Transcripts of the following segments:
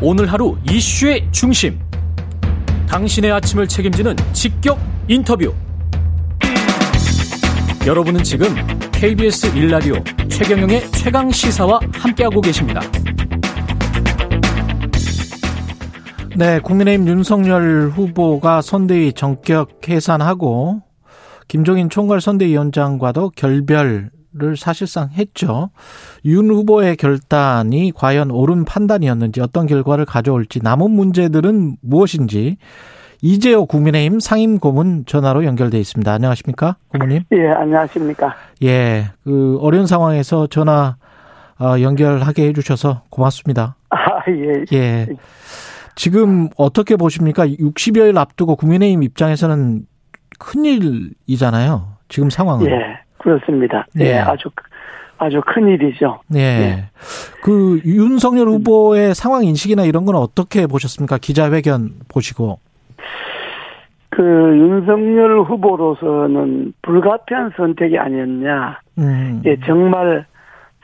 오늘 하루 이슈의 중심. 당신의 아침을 책임지는 직격 인터뷰. 여러분은 지금 KBS 일라디오 최경영의 최강 시사와 함께하고 계십니다. 네, 국민의힘 윤석열 후보가 선대위 전격 해산하고 김종인 총괄 선대위원장과도 결별 을 사실상 했죠. 윤 후보의 결단이 과연 옳은 판단이었는지 어떤 결과를 가져올지 남은 문제들은 무엇인지 이재호 국민의힘 상임 고문 전화로 연결돼 있습니다. 안녕하십니까, 고문님? 예, 안녕하십니까? 예, 그 어려운 상황에서 전화 어, 연결하게 해주셔서 고맙습니다. 아, 예. 예. 지금 어떻게 보십니까? 60여일 앞두고 국민의힘 입장에서는 큰일이잖아요. 지금 상황은. 예, 그렇습니다. 네. 예, 아주 아주 큰 일이죠. 예. 예. 그 윤석열 후보의 상황 인식이나 이런 건 어떻게 보셨습니까? 기자회견 보시고. 그 윤석열 후보로서는 불가피한 선택이 아니었냐. 음. 예, 정말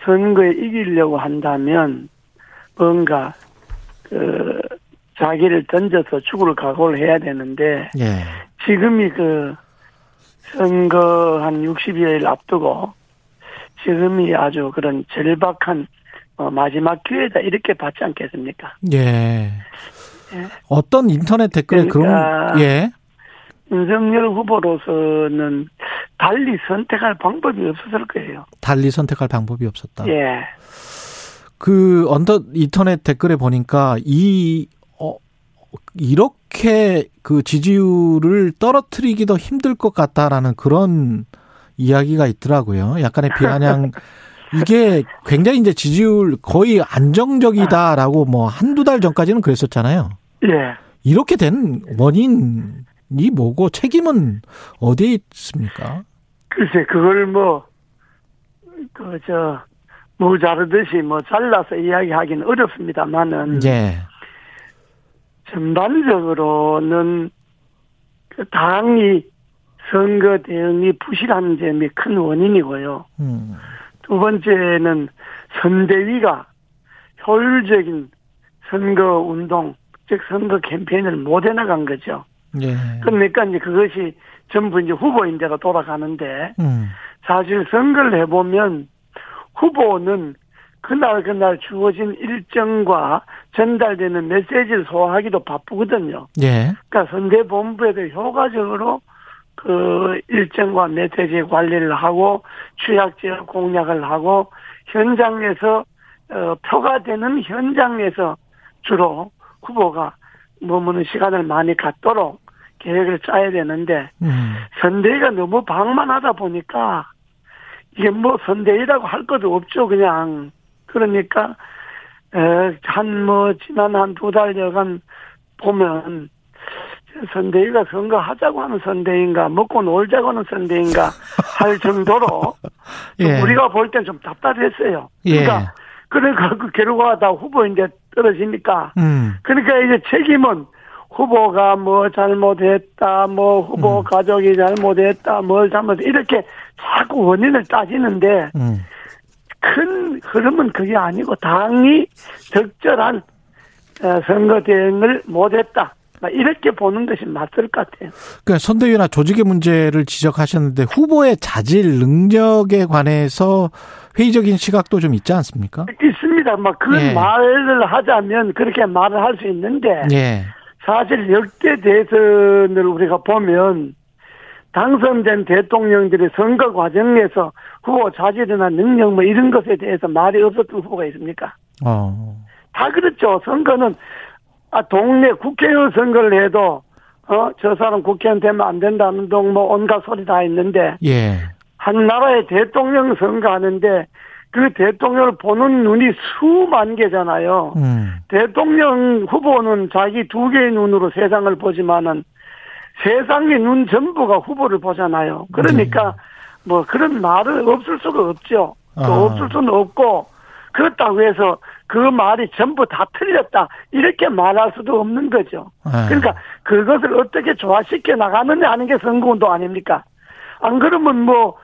선거에 이기려고 한다면 뭔가 그 자기를 던져서 죽을 각오를 해야 되는데 예. 지금이 그 선거 한 60여일 앞두고 지금이 아주 그런 절박한 어, 마지막 기회다 이렇게 받지 않겠습니까? 예. 어떤 인터넷 댓글에 그러니까 그런 예. 윤석열 후보로서는 달리 선택할 방법이 없었을 거예요. 달리 선택할 방법이 없었다. 예. 그 언더 인터넷 댓글에 보니까 이 어, 이렇게 그 지지율을 떨어뜨리기도 힘들 것 같다라는 그런 이야기가 있더라고요. 약간의 비아냥 이게 굉장히 이제 지지율 거의 안정적이다라고 뭐 한두 달 전까지는 그랬었잖아요. 예. 이렇게 된 원인이 뭐고 책임은 어디에 있습니까? 글쎄, 그걸 뭐, 그, 저, 뭐 자르듯이 뭐 잘라서 이야기하기는 어렵습니다만은. 예. 전반적으로는 그 당이 선거 대응이 부실한 점이 큰 원인이고요. 음. 두 번째는 선대위가 효율적인 선거 운동, 즉 선거 캠페인을 못 해나간 거죠. 예. 그러니까 이제 그것이 전부 이제 후보인대로 돌아가는데 음. 사실 선거를 해보면 후보는 그날 그날 주어진 일정과 전달되는 메시지를 소화하기도 바쁘거든요. 예. 그러니까 선대본부에도 효과적으로 그 일정과 메시지 관리를 하고 취약지역 공략을 하고 현장에서 어, 표가 되는 현장에서 주로 후보가 머무는 시간을 많이 갖도록 계획을 짜야 되는데 음. 선대위가 너무 방만하다 보니까 이게 뭐 선대위라고 할 것도 없죠 그냥 그러니까 한 뭐 지난 한 두 달여간 보면 선대위가 선거하자고 하는 선대인가 먹고 놀자고 하는 선대인가 할 정도로 좀 예. 우리가 볼 땐 좀 답답했어요. 예. 그러니까 그러니까 그 결과가 다 후보인데 떨어지니까 음. 그러니까 이제 책임은 후보가 뭐 잘못했다, 뭐 후보 음. 가족이 잘못했다, 뭘 잘못 이렇게 자꾸 원인을 따지는데 음. 큰 흐름은 그게 아니고 당이 적절한 어, 선거 대응을 못했다. 막 이렇게 보는 것이 맞을 것 같아요. 그러니까 선대위나 조직의 문제를 지적하셨는데 후보의 자질 능력에 관해서 회의적인 시각도 좀 있지 않습니까? 있습니다. 뭐그 예. 말을 하자면 그렇게 말을 할 수 있는데 예. 사실 역대 대선을 우리가 보면 당선된 대통령들의 선거 과정에서 후보 자질이나 능력 뭐 이런 것에 대해서 말이 없었던 후보가 있습니까? 어. 다 그렇죠. 선거는 아 동네 국회의원 선거를 해도 어 저 사람 국회의원 되면 안 된다는 등뭐 온갖 소리 다 있는데 예. 한 나라의 대통령 선거하는데 그 대통령을 보는 눈이 수만 개잖아요. 음. 대통령 후보는 자기 두 개의 눈으로 세상을 보지만은 세상의 눈 전부가 후보를 보잖아요. 그러니까 뭐 그런 말은 없을 수가 없죠. 또 아. 없을 수는 없고 그렇다고 해서 그 말이 전부 다 틀렸다 이렇게 말할 수도 없는 거죠. 아. 그러니까 그것을 어떻게 조화시켜 나가느냐 하는 게 선거운동 아닙니까? 안 그러면 뭐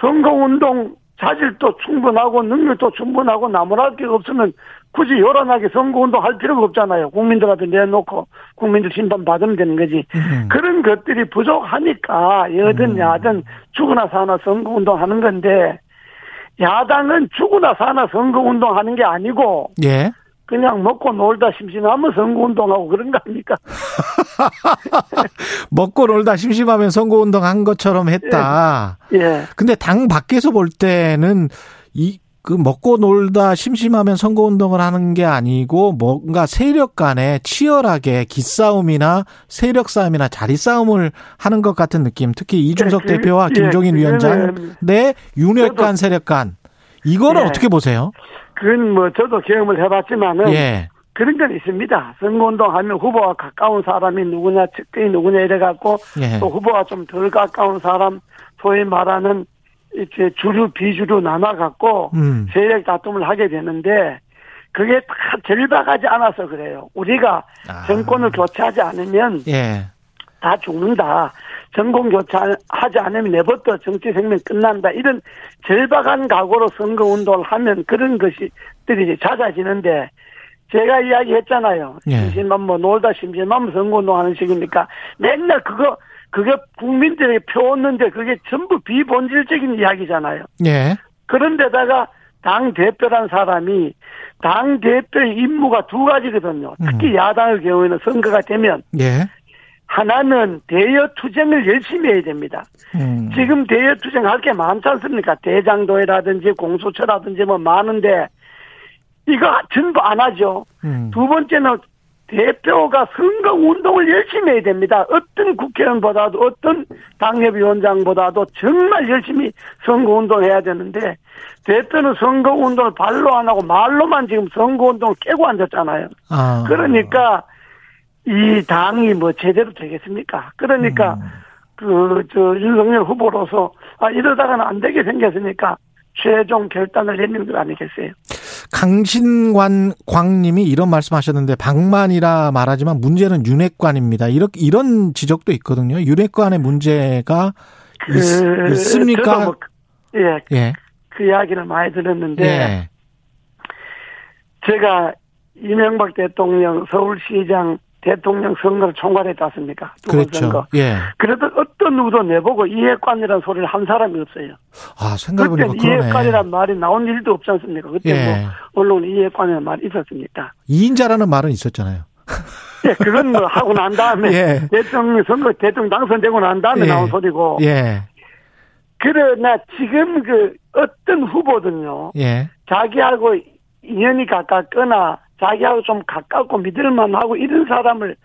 선거운동 자질도 충분하고 능력도 충분하고 나무랄 게 없으면 굳이 요란하게 선거운동 할 필요가 없잖아요. 국민들한테 내놓고 국민들 심판 받으면 되는 거지. 음. 그런 것들이 부족하니까 여든 음. 야든 죽으나 사나 선거운동 하는 건데 야당은 죽으나 사나 선거운동 하는 게 아니고 예. 그냥 먹고 놀다 심심하면 선거운동하고 그런 거 아닙니까? 먹고 놀다 심심하면 선거운동 한 것처럼 했다. 예. 근데 당 밖에서 볼 때는 이, 그 먹고 놀다 심심하면 선거운동을 하는 게 아니고 뭔가 세력 간에 치열하게 기싸움이나 세력 싸움이나 자리 싸움을 하는 것 같은 느낌. 특히 이준석 그- 대표와 예, 김종인 위원장 그거는- 내 윤핵 간 세력 간. 이거를 예. 어떻게 보세요? 그건 뭐 저도 경험을 해봤지만은 예. 그런 건 있습니다. 선거운동 하면 후보와 가까운 사람이 누구냐, 측근이 누구냐 이래갖고 예. 또 후보와 좀 덜 가까운 사람, 소위 말하는 이제 주류, 비주류 나눠 갖고 음. 세력 다툼을 하게 되는데 그게 다 절박하지 않아서 그래요. 우리가 아. 정권을 교체하지 않으면 예. 다 죽는다. 정권 교체하지 않으면 내버려 정치 생명 끝난다. 이런 절박한 각오로 선거 운동을 하면 그런 것이들이 잦아지는데 제가 이야기했잖아요. 예. 심심한 뭐 놀다 심심하면 선거 운동하는 식이니까 맨날 그거 그게 국민들에게 표었는데 그게 전부 비본질적인 이야기잖아요. 예. 그런데다가 당 대표란 사람이 당 대표의 임무가 두 가지거든요. 특히 음. 야당의 경우에는 선거가 되면 예. 하나는 대여 투쟁을 열심히 해야 됩니다. 음. 지금 대여 투쟁 할 게 많지 않습니까? 대장도회라든지 공수처라든지 뭐 많은데 이거 전부 안 하죠. 음. 두 번째는 대표가 선거 운동을 열심히 해야 됩니다. 어떤 국회의원보다도 어떤 당협위원장보다도 정말 열심히 선거 운동해야 되는데 대표는 선거 운동을 발로 안 하고 말로만 지금 선거 운동을 깨고 앉았잖아요. 아. 그러니까 이 당이 뭐 제대로 되겠습니까? 그러니까 음. 그저 윤석열 후보로서 아 이러다가는 안 되게 생겼으니까 최종 결단을 내리는 거 아니겠어요? 강신관 광님이 이런 말씀하셨는데 방만이라 말하지만 문제는 윤핵관입니다. 이렇게 이런 지적도 있거든요. 윤핵관의 문제가 있, 그, 습니까 저도 뭐 그- 예, 예. 그 이야기를 많이 들었는데 예. 제가 이명박 대통령 서울시장 대통령 선거를 총괄했지 않습니까? 그렇죠. 선거. 예. 그래도 어떤 누구도 내보고 이해관이라는 소리를 한 사람이 없어요. 아, 생각해보니까 그때. 이해관이라는 말이 나온 일도 없지 않습니까? 그때 예. 뭐 언론 이해관이라는 말이 있었습니까? 이인자라는 말은 있었잖아요. 예, 그건 뭐 하고 난 다음에 예. 대통령 선거 대통령 당선되고 난 다음에 예. 나온 소리고. 예. 그러나 지금 그 어떤 후보든요. 예. 자기하고 인연이 가깝거나 자기하고 좀 가깝고 믿을 만하고 이런 사람을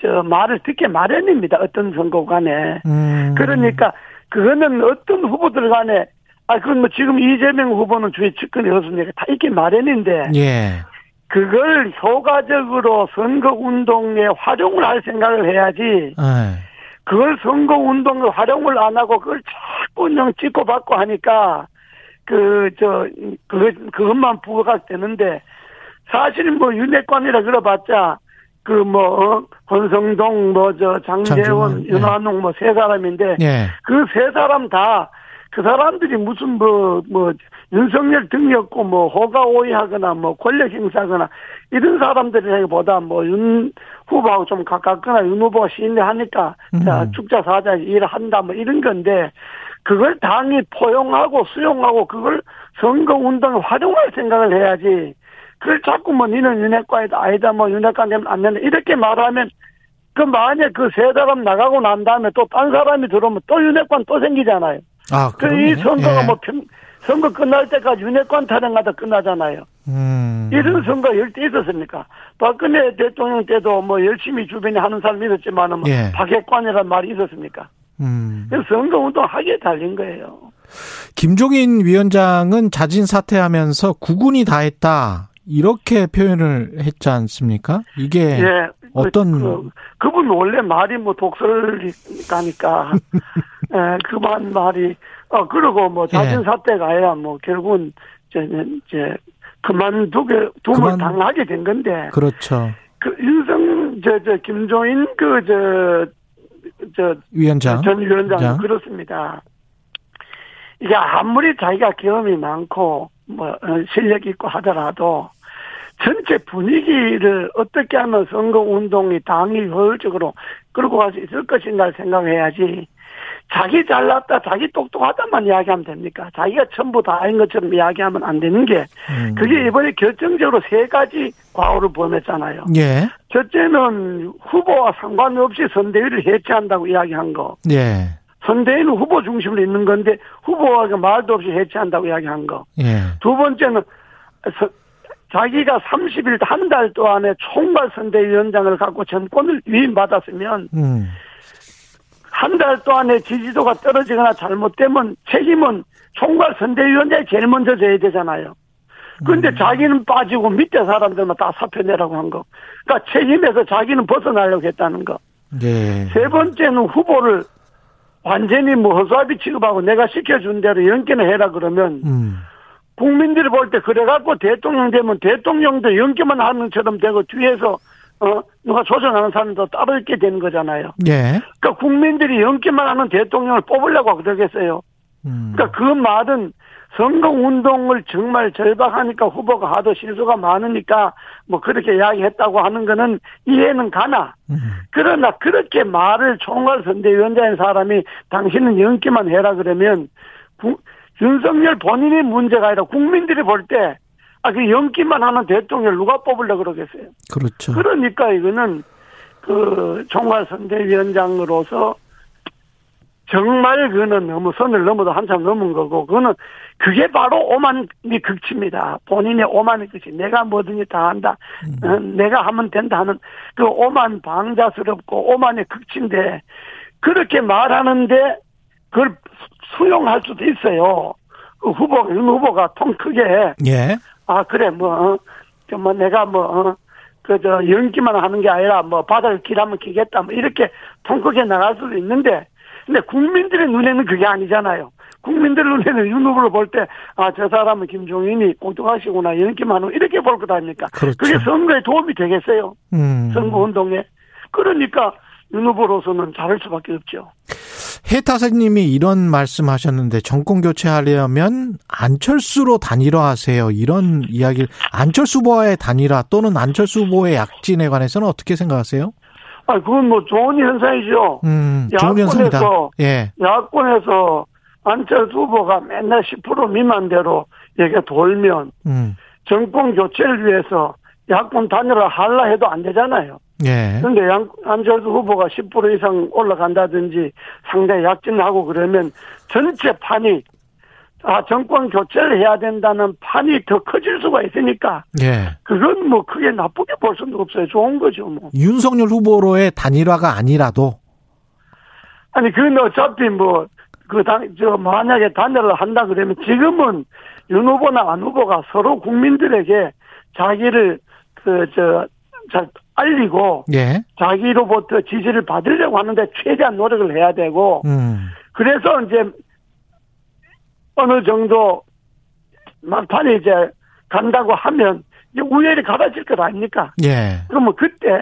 저 말을 듣게 마련입니다. 어떤 선거관에. 음. 그러니까 그거는 어떤 후보들 간에 아 그건 뭐 지금 이재명 후보는 주위 측근이 없습니까? 다 있게 마련인데 예. 그걸 효과적으로 선거 운동에 활용을 할 생각을 해야지. 예. 그걸 선거 운동에 활용을 안 하고 그걸 자꾸 그냥 찍고 받고 하니까 그 저 그것 그것만 부각되는데 사실 뭐 윤핵관이라 그래봤자 그 뭐 권성동 뭐 저 장재원 예. 윤한홍 뭐세 사람인데 예. 그세 사람 다 그 사람들이 무슨 뭐, 뭐, 윤석열 등이었고, 뭐, 호가 오해하거나, 뭐, 권력 행사하거나, 이런 사람들이보다 뭐, 윤 후보하고 좀 가깝거나, 윤 후보가 신뢰하니까, 자, 음. 축자 사자 일을 한다, 뭐, 이런 건데, 그걸 당이 포용하고 수용하고, 그걸 선거 운동에 활용할 생각을 해야지, 그걸 자꾸 뭐, 니는 윤핵관이다, 아니다, 뭐, 윤핵관 되면 안 된다, 이렇게 말하면, 그 만약 그세 사람 나가고 난 다음에 또 딴 사람이 들어오면 또 윤핵관 또 생기잖아요. 아, 그 그러네. 이 선거가 예. 뭐 평, 선거 끝날 때까지 윤핵관 타령하다 끝나잖아요. 음. 이런 선거 열때 있었습니까? 박근혜 대통령 때도 뭐 열심히 주변에 하는 사람이 있었지만은 뭐 예. 박핵관이라는 말이 있었습니까? 음. 그래서 선거 운동 하기에 달린 거예요. 김종인 위원장은 자진 사퇴하면서 구군이 다 했다. 이렇게 표현을 했지 않습니까? 이게 예. 어떤- 그, 그, 분 원래 말이 뭐 독설가니까 예, 그만 말이 어 그리고 뭐 자진 예. 사퇴가 아니라 뭐 결국은 이제 이제 그만두게 둠을 그만- 당하게 된 건데 그렇죠. 그 윤성 저 저 김종인 그저 저 위원장. 전 위원장 장. 그렇습니다. 이게 아무리 자기가 경험이 많고 뭐 어, 실력 있고 하더라도 전체 분위기를 어떻게 하면 선거 운동이 당이 효율적으로 끌고 갈 수 있을 것인가 생각해야지. 자기 잘났다, 자기 똑똑하다만 이야기하면 됩니까? 자기가 전부 다인 것처럼 이야기하면 안 되는 게, 음. 그게 이번에 결정적으로 세 가지 과오를 범했잖아요. 예. 첫째는 후보와 상관없이 선대위를 해체한다고 이야기한 거. 예. 선대위는 후보 중심으로 있는 건데 후보가 말도 없이 해체한다고 이야기한 거. 예. 두 번째는 서- 자기가 30일 한 달 동안에 총괄 선대위원장을 갖고 정권을 위임받았으면 음. 한달 동안에 지지도가 떨어지거나 잘못되면 책임은 총괄 선대위원장이 제일 먼저 져야 되잖아요. 근데 자기는 빠지고 밑에 사람들만 다 사표 내라고 한 거. 그러니까 책임에서 자기는 벗어나려고 했다는 거. 예. 세 번째는 후보를 완전히 뭐 허수아비 취급하고 내가 시켜준 대로 연기는 해라 그러면 음. 국민들이 볼 때 그래갖고 대통령 되면 대통령도 연기만 하는 것처럼 되고 뒤에서 어 누가 조정하는 사람도 따로 있게 되는 거잖아요. 예. 그러니까 국민들이 연기만 하는 대통령을 뽑으려고 그러겠어요. 음. 그러니까 그 말은 선거 운동을 정말 절박하니까 후보가 하도 실수가 많으니까 뭐 그렇게 이야기했다고 하는 거는 이해는 가나 음. 그러나 그렇게 말을 총괄 선대위원장인 사람이 당신은 연기만 해라 그러면 구- 윤석열 본인이 문제가 아니라 국민들이 볼 때 아, 그 연기만 하는 대통령 누가 뽑으려고 그러겠어요. 그렇죠. 그러니까 이거는 그 총괄 선대위원장으로서 정말 그는 너무 선을 넘어도 한참 넘은 거고 그거는 그게 바로 오만이 극치입니다. 본인의 오만의 극치. 내가 뭐든지 다 한다. 어, 내가 하면 된다 하는 그 오만 방자스럽고 오만의 극치인데 그렇게 말하는데 그걸 수용할 수도 있어요. 그 후보, 윤 후보가 통 크게 예. 아 그래 뭐, 어, 뭐 내가 뭐, 어, 그저 연기만 하는 게 아니라 뭐 바닥을 길하면 기겠다 뭐 이렇게 통 크게 나갈 수도 있는데 근데 국민들의 눈에는 그게 아니잖아요. 국민들 눈에는 윤 후보를 볼 때 아 저 사람은 김종인이 엉뚱하시구나 연기만 하고 이렇게 볼 것 아닙니까? 그렇죠. 그게 선거에 도움이 되겠어요. 음. 선거 운동에. 그러니까 윤 후보로서는 잘할 수밖에 없죠. 해타사님이 이런 말씀하셨는데 정권 교체하려면 안철수로 단일화하세요. 이런 이야기를 안철수 후보와의 단일화 또는 안철수 후보의 약진에 관해서는 어떻게 생각하세요? 아 그건 뭐 좋은 현상이죠. 음, 좋은 현상이다. 예. 야권에서 안철수 후보가 맨날 10% 미만대로 얘기가 돌면 음. 정권 교체를 위해서 야권 단일화 할라 해도 안 되잖아요. 예. 그런데 양- 안철수 후보가 10% 이상 올라간다든지 상당히 약진하고 그러면 전체 판이 아 정권 교체를 해야 된다는 판이 더 커질 수가 있으니까 예. 그건 뭐 크게 나쁘게 볼 수는 없어요. 좋은 거죠 뭐. 윤석열 후보로의 단일화가 아니라도 아니 그건 어차피 뭐 그 당 저 만약에 단일을 한다 그러면 지금은 윤 후보나 안 후보가 서로 국민들에게 자기를 그저잘 알리고 예. 자기로부터 지지를 받으려고 하는데 최대한 노력을 해야 되고 음. 그래서 이제 어느 정도 막판에 이제 간다고 하면 이제 우열이 갈아질 것 아닙니까? 예. 그러면 그때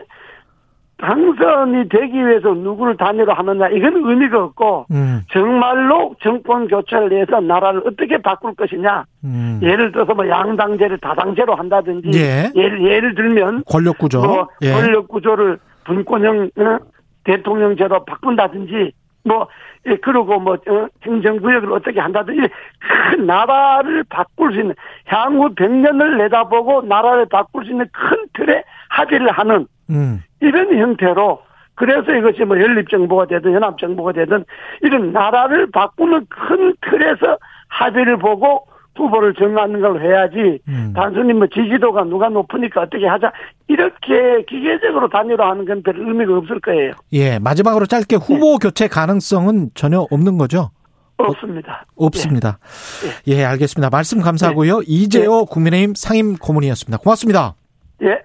당선이 되기 위해서 누구를 단일화 하느냐 이건 의미가 없고 음. 정말로 정권 교체를 위해서 나라를 어떻게 바꿀 것이냐 음. 예를 들어서 뭐 양당제를 다당제로 한다든지 예. 예를 예를 들면 권력 구조. 뭐 예. 권력 구조를 분권형 어? 대통령제로 바꾼다든지 뭐 예, 그리고 뭐 어? 행정구역을 어떻게 한다든지 큰 나라를 바꿀 수 있는 향후 100년을 내다보고 나라를 바꿀 수 있는 큰 틀에 합의를 하는 음. 이런 형태로 그래서 이것이 뭐 연립정부가 되든 연합정부가 되든 이런 나라를 바꾸는 큰 틀에서 합의를 보고 후보를 정하는 걸 해야지 음. 단순히 뭐 지지도가 누가 높으니까 어떻게 하자 이렇게 기계적으로 단일화하는 건 별 의미가 없을 거예요. 예. 마지막으로 짧게 후보 교체 가능성은 전혀 없는 거죠? 없습니다. 없습니다. 예, 알겠습니다. 말씀 감사하고요. 이재호 국민의힘 상임 고문이었습니다. 고맙습니다. 예.